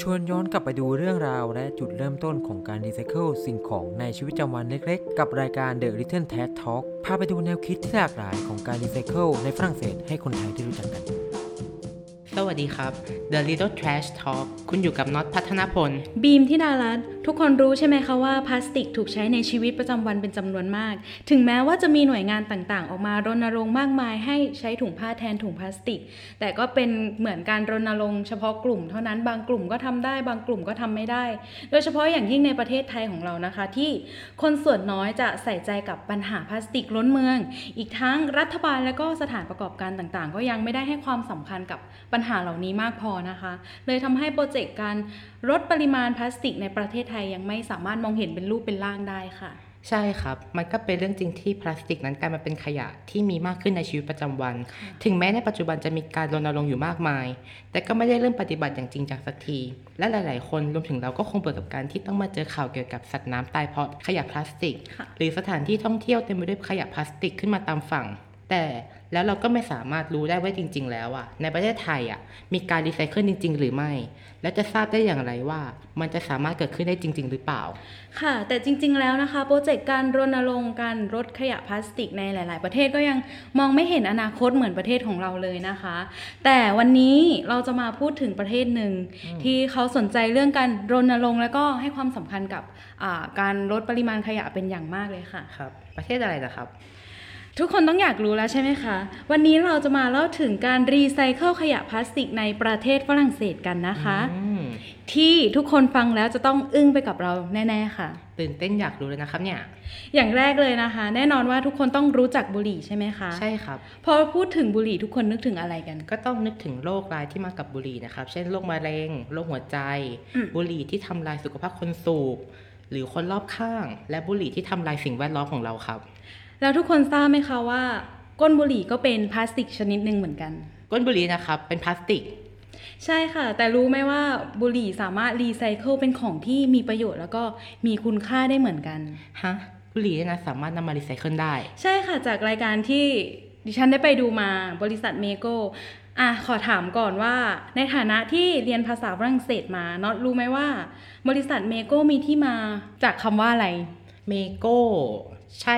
ชวนย้อนกลับไปดูเรื่องราวและจุดเริ่มต้นของการรีไซเคิลสิ่งของในชีวิตประจำวันเล็กๆ กับรายการ The Little Trash Talk พาไปดูแนวคิดที่หลากหลายของการรีไซเคิลในฝรั่งเศสให้คนไทยได้รู้จักกัน สวัสดีครับ The Little Trash Talk คุณอยู่กับน็อตพัฒนพล บีมที่ดารัตทุกคนรู้ใช่ไหมคะว่าพลาสติกถูกใช้ในชีวิตประจำวันเป็นจำนวนมาก ถึงแม้ว่าจะมีหน่วยงานต่างๆ ออกมารณรงค์มากมาย ให้ใช้ถุงผ้าแทนถุงพลาสติก แต่ก็เป็นเหมือนการรณรงค์เฉพาะกลุ่มเท่านั้นบางกลุ่มก็ทำได้ บางกลุ่มก็ทำไม่ได้ โดยเฉพาะอย่างยิ่งในประเทศไทยของเรานะคะ ที่คนส่วนน้อยจะใส่ใจกับปัญหาพลาสติกล้นเมือง อีกทั้งรัฐบาลและก็สถานประกอบการต่างๆ ก็ยังไม่ได้ให้ความสำคัญกับปัญหาเหล่านี้มากพอนะคะ เลยทำให้โปรเจกต์การลดปริมาณพลาสติกในประเทศไทยยังไม่สามารถมองเห็นเป็นรูปเป็นร่างได้ค่ะ ใช่ครับ มันก็เป็นเรื่องจริงที่พลาสติกนั้นกลายมาเป็นขยะที่มีมากขึ้นในชีวิตประจำวัน ถึงแม้ในปัจจุบันจะมีการรณรงค์อยู่มากมาย แต่ก็ไม่ได้เริ่มปฏิบัติอย่างจริงจังสักที และหลาย ๆ คนรวมถึงเราก็คงเบื่อกับการที่ต้องมาเจอข่าวเกี่ยวกับสัตว์น้ำตายเพราะขยะพลาสติกค่ะหรือสถานที่ท่องเที่ยวเต็มไปด้วยขยะพลาสติกขึ้นมาตามฝั่ง แต่แล้วเราก็ไม่สามารถรู้ได้ว่าจริง ๆ แล้วอะในประเทศไทยอะมีการรีไซเคิลจริง ๆ หรือไม่ และจะทราบได้อย่างไรว่า มันจะสามารถเกิดขึ้นได้จริง ๆ หรือเปล่า ค่ะ แต่จริง ๆ แล้วนะคะ project การรณรงค์การลดขยะพลาสติกในหลาย ๆ ประเทศก็ยังมองไม่เห็นอนาคตเหมือนประเทศของเราเลยนะคะ แต่วันนี้เราจะมาพูดถึงประเทศหนึ่งที่เขาสนใจเรื่องการรณรงค์แล้วก็ให้ความสำคัญกับอ่าการลดปริมาณขยะเป็นอย่างมากเลยค่ะครับ ประเทศอะไรนะครับ ทุกคนต้องอยากรู้แล้วใช่ไหมคะ วันนี้เราจะมาเล่าถึงการรีไซเคิลขยะพลาสติกในประเทศฝรั่งเศสกันนะคะอืมที่ทุกคนฟังแล้วจะต้องอึ้งไปกับเราแน่ ๆ ค่ะ ตื่นเต้นอยากรู้เลยนะครับเนี่ย อย่างแรกเลยนะคะ แน่นอนว่าทุกคนต้องรู้จักบุหรี่ใช่ไหมคะ ใช่ครับ พอพูดถึงบุหรี่ทุกคนนึกถึงอะไรกัน ก็ต้องนึกถึงโรคร้ายที่มากับบุหรี่นะครับ เช่นโรคมะเร็ง โรคหัวใจอืมบุหรี่ที่ทำลายสุขภาพคนสูบ หรือคนรอบข้าง และบุหรี่ที่ทำลายสิ่งแวดล้อมของเราครับ แล้วทุกคนทราบไหมคะว่า ก้นบุหรี่ก็เป็นพลาสติกชนิดหนึ่งเหมือนกัน ก้นบุหรี่นะครับเป็นพลาสติก ใช่ค่ะ แต่รู้ไหมว่าบุหรี่สามารถรีไซเคิลเป็นของที่มีประโยชน์ แล้วก็มีคุณค่าได้เหมือนกันฮะบุหรี่เนี่ยนะสามารถนำมารีไซเคิลได้ ใช่ค่ะจากรายการที่ดิฉันได้ไปดูมาบริษัท MéGO อะขอถามก่อนว่า ในฐานะที่เรียนภาษาฝรั่งเศสมาน็อตรู้ไหมว่า บริษัท MéGO มีที่มาจากคำว่าอะไรเมโก้ ใช่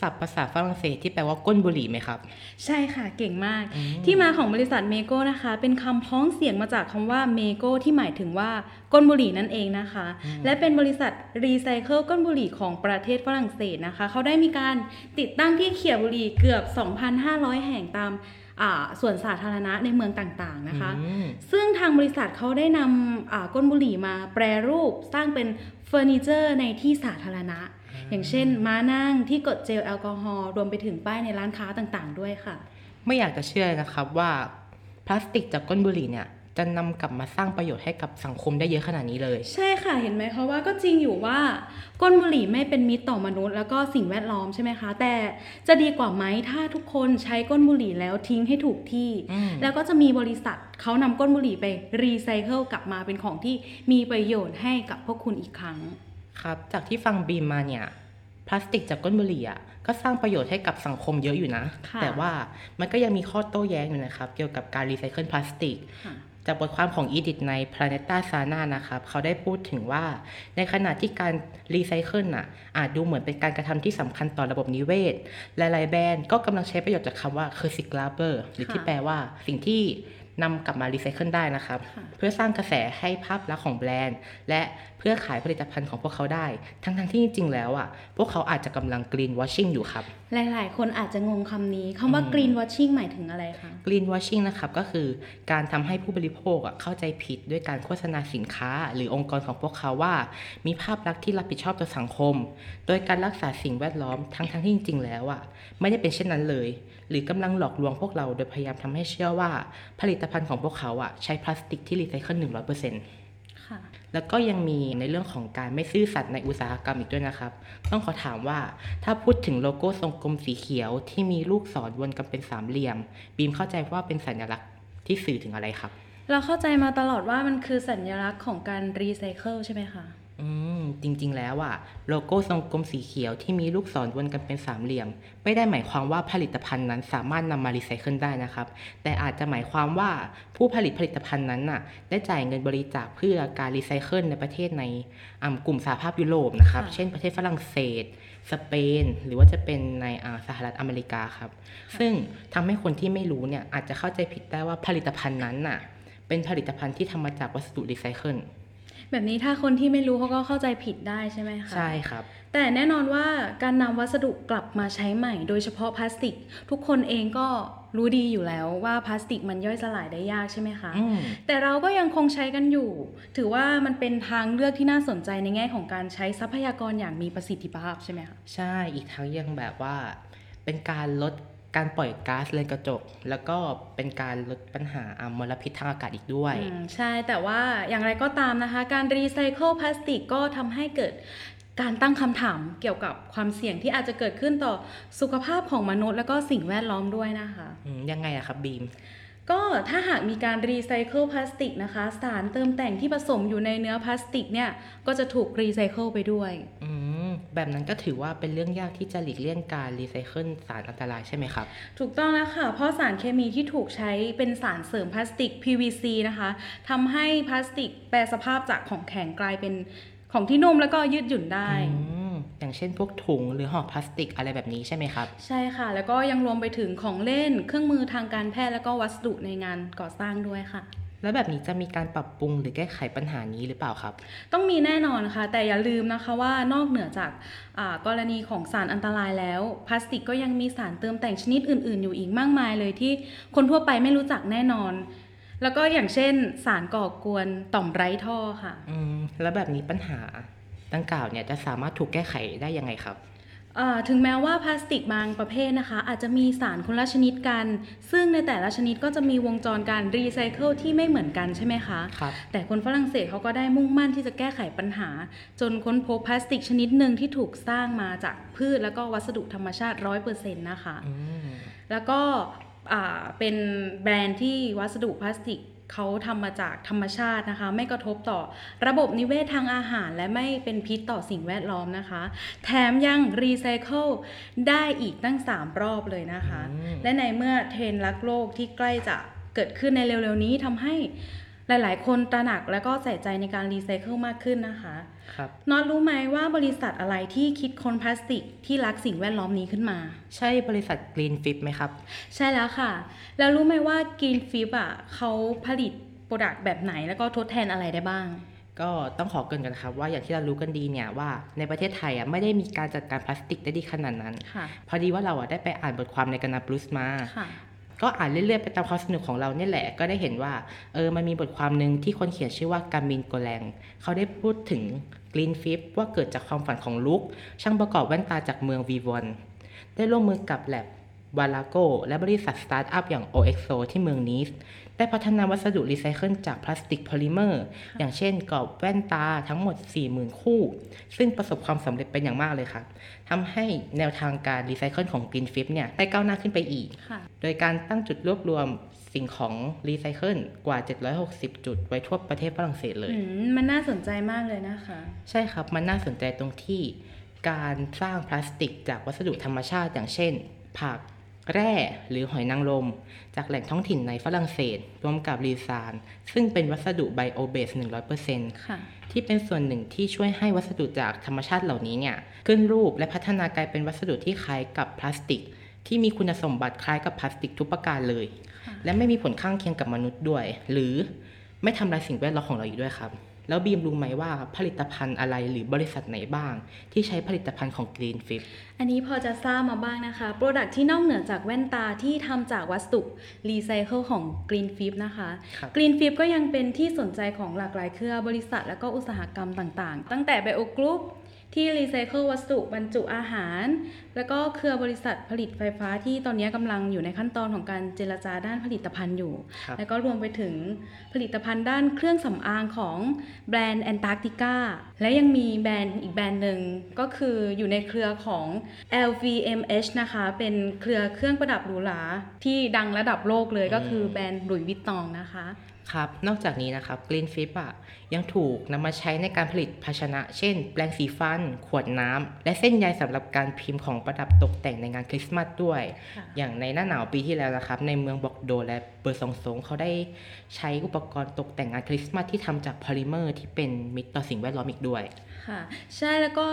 ศัพท์ภาษาฝรั่งเศสที่แปลว่าก้นบุหรี่ไหมครับ ใช่ค่ะเก่งมาก ที่มาของบริษัท MéGO นะคะ เป็นคำพ้องเสียงมาจากคำว่า mégot ที่หมายถึงว่าก้นบุหรี่นั่นเองนะคะ และเป็นบริษัทรีไซเคิลก้นบุหรี่ของประเทศฝรั่งเศสนะคะ เขาได้มีการติดตั้งที่เขียบุหรี่เกือบ 2,500 แห่งตามอ่าส่วนสาธารณะในเมืองต่างๆนะคะอืมซึ่งทางบริษัทเขาได้นำอ่าก้นบุหรี่มาแปรรูปสร้างเป็นเฟอร์นิเจอร์ในที่สาธารณะ อย่างเช่น ม้านั่งที่กดเจลแอลกอฮอล์รวมไปถึงป้ายในร้านค้าต่างๆ ด้วยค่ะ ไม่อยากจะเชื่อเลยนะครับว่าพลาสติกจากก้นบุหรี่เนี่ยจะนำกลับมาสร้างประโยชน์ให้กับสังคมได้เยอะขนาดนี้เลย ใช่ค่ะเห็นไหมคะว่าก็จริงอยู่ว่าก้นบุหรี่ไม่เป็นมิตรต่อมนุษย์ แล้วก็สิ่งแวดล้อมใช่ไหมคะ แต่จะดีกว่าไหมถ้าทุกคนใช้ก้นบุหรี่แล้วทิ้งให้ถูกที่อืมแล้วก็จะมีบริษัทเขานำก้นบุหรี่ไปรีไซเคิลกลับมาเป็นของที่มีประโยชน์ให้กับพวกคุณอีกครั้ง ครับจากที่ฟังบีมมาเนี่ยพลาสติกจากก้นบุหรี่อะก็สร้างประโยชน์ให้กับสังคมเยอะอยู่นะค่ะแต่ว่ามันก็ยังมีข้อโต้แย้งอยู่นะครับ เกี่ยวกับการรีไซเคิลพลาสติกค่ะจากบทความของอีดิทใน Planeta Sana นะครับ เขาได้พูดถึงว่า ในขณะที่การรีไซเคิลน่ะ อาจดูเหมือนเป็นการกระทำที่สำคัญต่อระบบนิเวศ หลายๆแบรนด์ก็กำลังใช้ประโยชน์จากคำว่า recyclable หรือที่ค่ะแปลว่าสิ่งที่ นำกลับมารีไซเคิลได้นะครับค่ะเพื่อสร้างกระแสให้ภาพลักษณ์ของแบรนด์ และเพื่อขายผลิตภัณฑ์ของพวกเขาได้ ทั้งๆที่จริงๆแล้วอะพวกเขาอาจจะกำลัง green washing อยู่ครับ หลายๆ คนอาจจะงงคำนี้คำว่า green washing หมายถึงอะไรคะ green washing นะครับก็คือการทำให้ผู้บริโภคอะเข้าใจผิดด้วยการโฆษณาสินค้า หรือองค์กรของพวกเขาว่า มีภาพลักษณ์ที่รับผิดชอบต่อสังคม โดยการรักษาสิ่งแวดล้อมทั้งทั้งๆที่จริง ๆ แล้วอะไม่ได้เป็นเช่นนั้นเลยหรือกำลังหลอกลวงพวกเราโดยพยายามทำให้เชื่อว่า ผลิตภัณฑ์ของพวกเขาอะใช้พลาสติกที่รีไซเคิล100%ค่ะแล้วก็ยังมีในเรื่องของการไม่ซื่อสัตย์ในอุตสาหกรรมอีกด้วยนะครับ ต้องขอถามว่าถ้าพูดถึงโลโก้ทรงกลมสีเขียวที่มีลูกศรวนกันเป็นสามเหลี่ยม บีมเข้าใจว่าเป็นสัญลักษณ์ที่สื่อถึงอะไรครับ เราเข้าใจมาตลอดว่ามันคือสัญลักษณ์ของการรีไซเคิลใช่ไหมคะ อืม จริง ๆ แล้วอะโลโก้ทรงกลมสีเขียวที่มีลูกศรวนกันเป็นสามเหลี่ยม ไม่ได้หมายความว่าผลิตภัณฑ์นั้นสามารถนำมารีไซเคิลได้นะครับ แต่อาจจะหมายความว่าผู้ผลิตผลิตภัณฑ์นั้นน่ะได้จ่ายเงินบริจาคเพื่อการรีไซเคิลในประเทศในอ่ากลุ่มสหภาพยุโรปนะครับค่ะเช่นประเทศฝรั่งเศส สเปน หรือว่าจะเป็นในอ่าสหรัฐอเมริกาครับ ซึ่งทำให้คนที่ไม่รู้เนี่ยอาจจะเข้าใจผิดได้ว่าผลิตภัณฑ์นั้นน่ะเป็นผลิตภัณฑ์ที่ทำมาจากวัสดุรีไซเคิล แบบนี้ถ้าคนที่ไม่รู้เขาก็เข้าใจผิดได้ใช่ไหมคะใช่ครับ แต่แน่นอนว่าการนำวัสดุกลับมาใช้ใหม่ โดยเฉพาะพลาสติก ทุกคนเองก็รู้ดีอยู่แล้วว่าพลาสติกมันย่อยสลายได้ยากใช่ไหมคะอืมแต่เราก็ยังคงใช้กันอยู่ ถือว่ามันเป็นทางเลือกที่น่าสนใจในแง่ของการใช้ทรัพยากรอย่างมีประสิทธิภาพใช่ไหมคะใช่อีกทั้งยังแบบว่าเป็นการลด การปล่อยก๊าซเรือนกระจก แล้วก็เป็นการลดปัญหาอ่ามลพิษทางอากาศอีกด้วยอืมใช่แต่ว่าอย่างไรก็ตามนะคะ การรีไซเคิลพลาสติกก็ทำให้เกิดการตั้งคำถามเกี่ยวกับความเสี่ยงที่อาจจะเกิดขึ้นต่อสุขภาพของมนุษย์ และก็สิ่งแวดล้อมด้วยนะคะอืมยังไงอะครับบีม ก็ถ้าหากมีการรีไซเคิลพลาสติกนะคะ สารเติมแต่งที่ผสมอยู่ในเนื้อพลาสติกเนี่ยก็จะถูกรีไซเคิลไปด้วยอืมแบบนั้นก็ถือว่าเป็นเรื่องยากที่จะหลีกเลี่ยงการรีไซเคิลสารอันตรายใช่ไหมครับ ถูกต้องแล้วค่ะ เพราะสารเคมีที่ถูกใช้เป็นสารเสริมพลาสติก PVC นะคะทำให้พลาสติกแปรสภาพจากของแข็งกลายเป็นของที่นุ่มแล้วก็ยืดหยุ่นได้ อืมอย่างเช่นพวกถุงหรือห่อพลาสติกอะไรแบบนี้ใช่ไหมครับ ใช่ค่ะ แล้วก็ยังรวมไปถึงของเล่น เครื่องมือทางการแพทย์แล้วก็วัสดุในงานก่อสร้างด้วยค่ะแล้วแบบนี้จะมีการปรับปรุงหรือแก้ไขปัญหานี้หรือเปล่าครับ ต้องมีแน่นอนค่ะ แต่อย่าลืมนะคะว่านอกเหนือจากอ่ากรณีของสารอันตรายแล้ว พลาสติกก็ยังมีสารเติมแต่งชนิดอื่น ๆ อยู่อีกมากมายเลยที่คนทั่วไปไม่รู้จักแน่นอน แล้วก็อย่างเช่น สารก่อกวนต่อมไร้ท่อค่ะ อืมแล้วแบบนี้ปัญหา ดังกล่าวเนี่ยจะสามารถถูกแก้ไขได้ยังไงครับเอ่อถึงแม้ว่าพลาสติกบางประเภทนะคะ อาจจะมีสารคนละชนิดกัน ซึ่งในแต่ละชนิดก็จะมีวงจรการรีไซเคิลที่ไม่เหมือนกันใช่ไหมคะครับแต่คนฝรั่งเศสเขาก็ได้มุ่งมั่นที่จะแก้ไขปัญหา จนค้นพบพลาสติกชนิดหนึ่งที่ถูกสร้างมาจากพืชแล้วก็วัสดุธรรมชาติ100%นะคะอืมแล้วก็อ่าเป็นแบรนด์ที่วัสดุพลาสติก เขาทำมาจากธรรมชาตินะคะ ไม่กระทบต่อระบบนิเวศทางอาหาร และไม่เป็นพิษต่อสิ่งแวดล้อมนะคะ แถมยังรีไซเคิลได้อีกตั้ง 3 รอบเลยนะคะอืมและในเมื่อเทรนด์รักโลกที่ใกล้จะเกิดขึ้นในเร็วๆนี้ทำให้ หลาย ๆ คนตระหนักและก็ใส่ใจในการรีไซเคิลมากขึ้นนะคะครับน็อตรู้ไหมว่าบริษัทอะไรที่คิดค้นพลาสติกที่รักสิ่งแวดล้อมนี้ขึ้นมา ใช่บริษัท Green Fib ไหมครับ ใช่แล้วค่ะ แล้วรู้ไหมว่า Green Fib อะเขาผลิต product แบบไหนแล้วก็ทดแทนอะไรได้บ้าง ก็ต้องขอเกริ่นก่อนนะครับ ว่าอย่างที่เรารู้กันดีเนี่ยว่าในประเทศไทยอะไม่ได้มีการจัดการพลาสติกได้ดีขนาดนั้นค่ะพอดีว่าเราอะได้ไปอ่านบทความในกานาบลูสมาค่ะ ก็อ่านเรื่อยๆไปตามความสนุกของเราเนี่ยแหละ ก็ได้เห็นว่าเออมันมีบทความหนึ่งที่คนเขียนชื่อว่ากามินโกแลงเขาได้พูดถึงกรีนฟิปว่าเกิดจากความฝันของลุกช่างประกอบแว่นตาจากเมืองวีวอนได้ร่วมมือกับแลบ วาลาโกและบริษัทสตาร์ทอัพอย่าง OXO ที่เมืองนีสได้พัฒนาวัสดุรีไซเคิลจากพลาสติกโพลิเมอร์ อย่างเช่นกรอบแว่นตาทั้งหมด 40,000 คู่ ซึ่งประสบความสำเร็จเป็นอย่างมากเลยค่ะทำให้แนวทางการรีไซเคิลของ Green f i p เนี่ยได้ก้าวหน้าขึ้นไปอีกค่ะโดยการตั้งจุดรวบรวมสิ่งของรีไซเคิลกว่า 760 จุดไว้ทั่วประเทศฝรั่งเศสเลยอืมมันน่าสนใจมากเลยนะคะ ใช่ครับ มันน่าสนใจตรงที่การสร้างพลาสติกจากวัสดุธรรมชาติอย่างเช่นผัก แร่หรือหอยนางรม จากแหล่งท้องถิ่นในฝรั่งเศสรวมกับรีซาน ซึ่งเป็นวัสดุไบโอเบส 100%ค่ะที่เป็นส่วนหนึ่งที่ช่วยให้วัสดุจากธรรมชาติเหล่านี้เนี่ยขึ้นรูปและพัฒนากลายเป็นวัสดุที่คล้ายกับพลาสติก ที่มีคุณสมบัติคล้ายกับพลาสติกทุกประการเลยค่ะและไม่มีผลข้างเคียงกับมนุษย์ด้วย หรือไม่ทำลายสิ่งแวดล้อมของเราอีกด้วยครับ แล้วบีมรู้ไหมว่าผลิตภัณฑ์อะไรหรือบริษัทไหนบ้าง ที่ใช้ผลิตภัณฑ์ของ Green Fit อันนี้พอจะทราบมาบ้างนะคะโปรดักที่นอกเหนือจากแว่นตาที่ทำจากวัสดุรีไซเคิลของ Green f i b นะคะครับ Green f i b ก็ยังเป็นที่สนใจของหลากหลายเครือบริษัทและก็อุตสาหกรรมต่างๆ ตั้งแต่ Bio Group ที่รีไซเคิลวัสดุบรรจุอาหาร แล้วก็เครือบริษัทผลิตไฟฟ้าที่ตอนนี้กำลังอยู่ในขั้นตอนของการเจรจาด้านผลิตภัณฑ์อยู่ครับแล้วก็รวมไปถึงผลิตภัณฑ์ด้านเครื่องสำอางของแบรนด์แอนตาร์กติกาและยังมีแบรนด์อีกแบรนด์หนึ่งก็คืออยู่ในเครือของ LVMH นะคะ เป็นเครือเครื่องประดับหรูหราที่ดังระดับโลกเลยก็คือแบรนด์หลุยส์วิตตองนะคะ ครับ นอกจากนี้นะครับ Green Fib อะยังถูกนำมาใช้ในการผลิตภาชนะ เช่น แปรงสีฟัน ขวดน้ำ และเส้นใยสำหรับการพิมพ์ของประดับตกแต่งในงานคริสต์มาสด้วยค่ะอย่างในหน้าหนาวปีที่แล้วนะครับ ในเมืองบอร์โด และเบอร์ซองซงเขาได้ใช้อุปกรณ์ตกแต่งงานคริสต์มาสที่ทำจากพอลิเมอร์ที่เป็นมิตรต่อสิ่งแวดล้อมอีกด้วย ค่ะ ใช่แล้วก็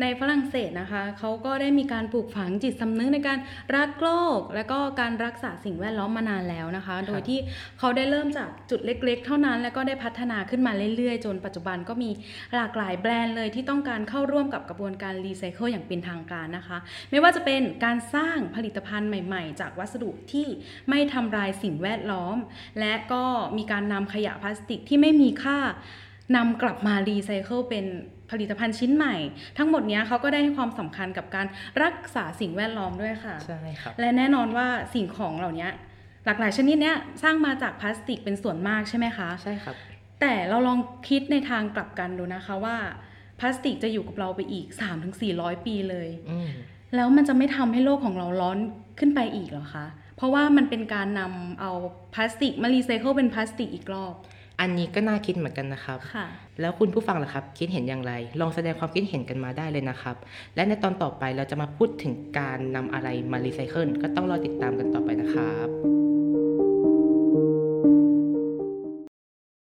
ในฝรั่งเศสนะคะ เขาก็ได้มีการปลูกฝังจิตสำนึกในการรักโลก และก็การรักษาสิ่งแวดล้อมมานานแล้วนะคะ โดยที่เขาได้เริ่มจากจุดเล็ก ๆ เท่านั้น แล้วก็ได้พัฒนาขึ้นมาเรื่อยๆ จนปัจจุบันก็มีหลากหลายแบรนด์เลยที่ต้องการเข้าร่วมกับกระบวนการรีไซเคิลอย่างเป็นทางการนะคะ ไม่ว่าจะเป็นการสร้างผลิตภัณฑ์ใหม่ ๆ จากวัสดุที่ไม่ทำลายสิ่งแวดล้อม และก็มีการนำขยะพลาสติกที่ไม่มีค่า นำกลับมารีไซเคิลเป็นผลิตภัณฑ์ชิ้นใหม่ ทั้งหมดเนี้ยเขาก็ได้ให้ความสำคัญกับการรักษาสิ่งแวดล้อมด้วยค่ะ ใช่ครับ และแน่นอนว่าสิ่งของเหล่านี้หลากหลายชนิดเนี้ยสร้างมาจากพลาสติกเป็นส่วนมากใช่ไหมคะ ใช่ครับ แต่เราลองคิดในทางกลับกันดูนะคะว่าพลาสติกจะอยู่กับเราไปอีก 3-400 ปีเลยอืมแล้วมันจะไม่ทำให้โลกของเราร้อนขึ้นไปอีกเหรอคะ เพราะว่ามันเป็นการนำเอาพลาสติกมารีไซเคิลเป็นพลาสติกอีกรอบ อันนี้ก็น่าคิดเหมือนกันนะครับค่ะแล้วคุณผู้ฟังล่ะครับ คิดเห็นอย่างไร ลองแสดงความคิดเห็นกันมาได้เลยนะครับ และในตอนต่อไปเราจะมาพูดถึงการนำอะไรมารีไซเคิลก็ต้องรอติดตามกันต่อไปนะครับ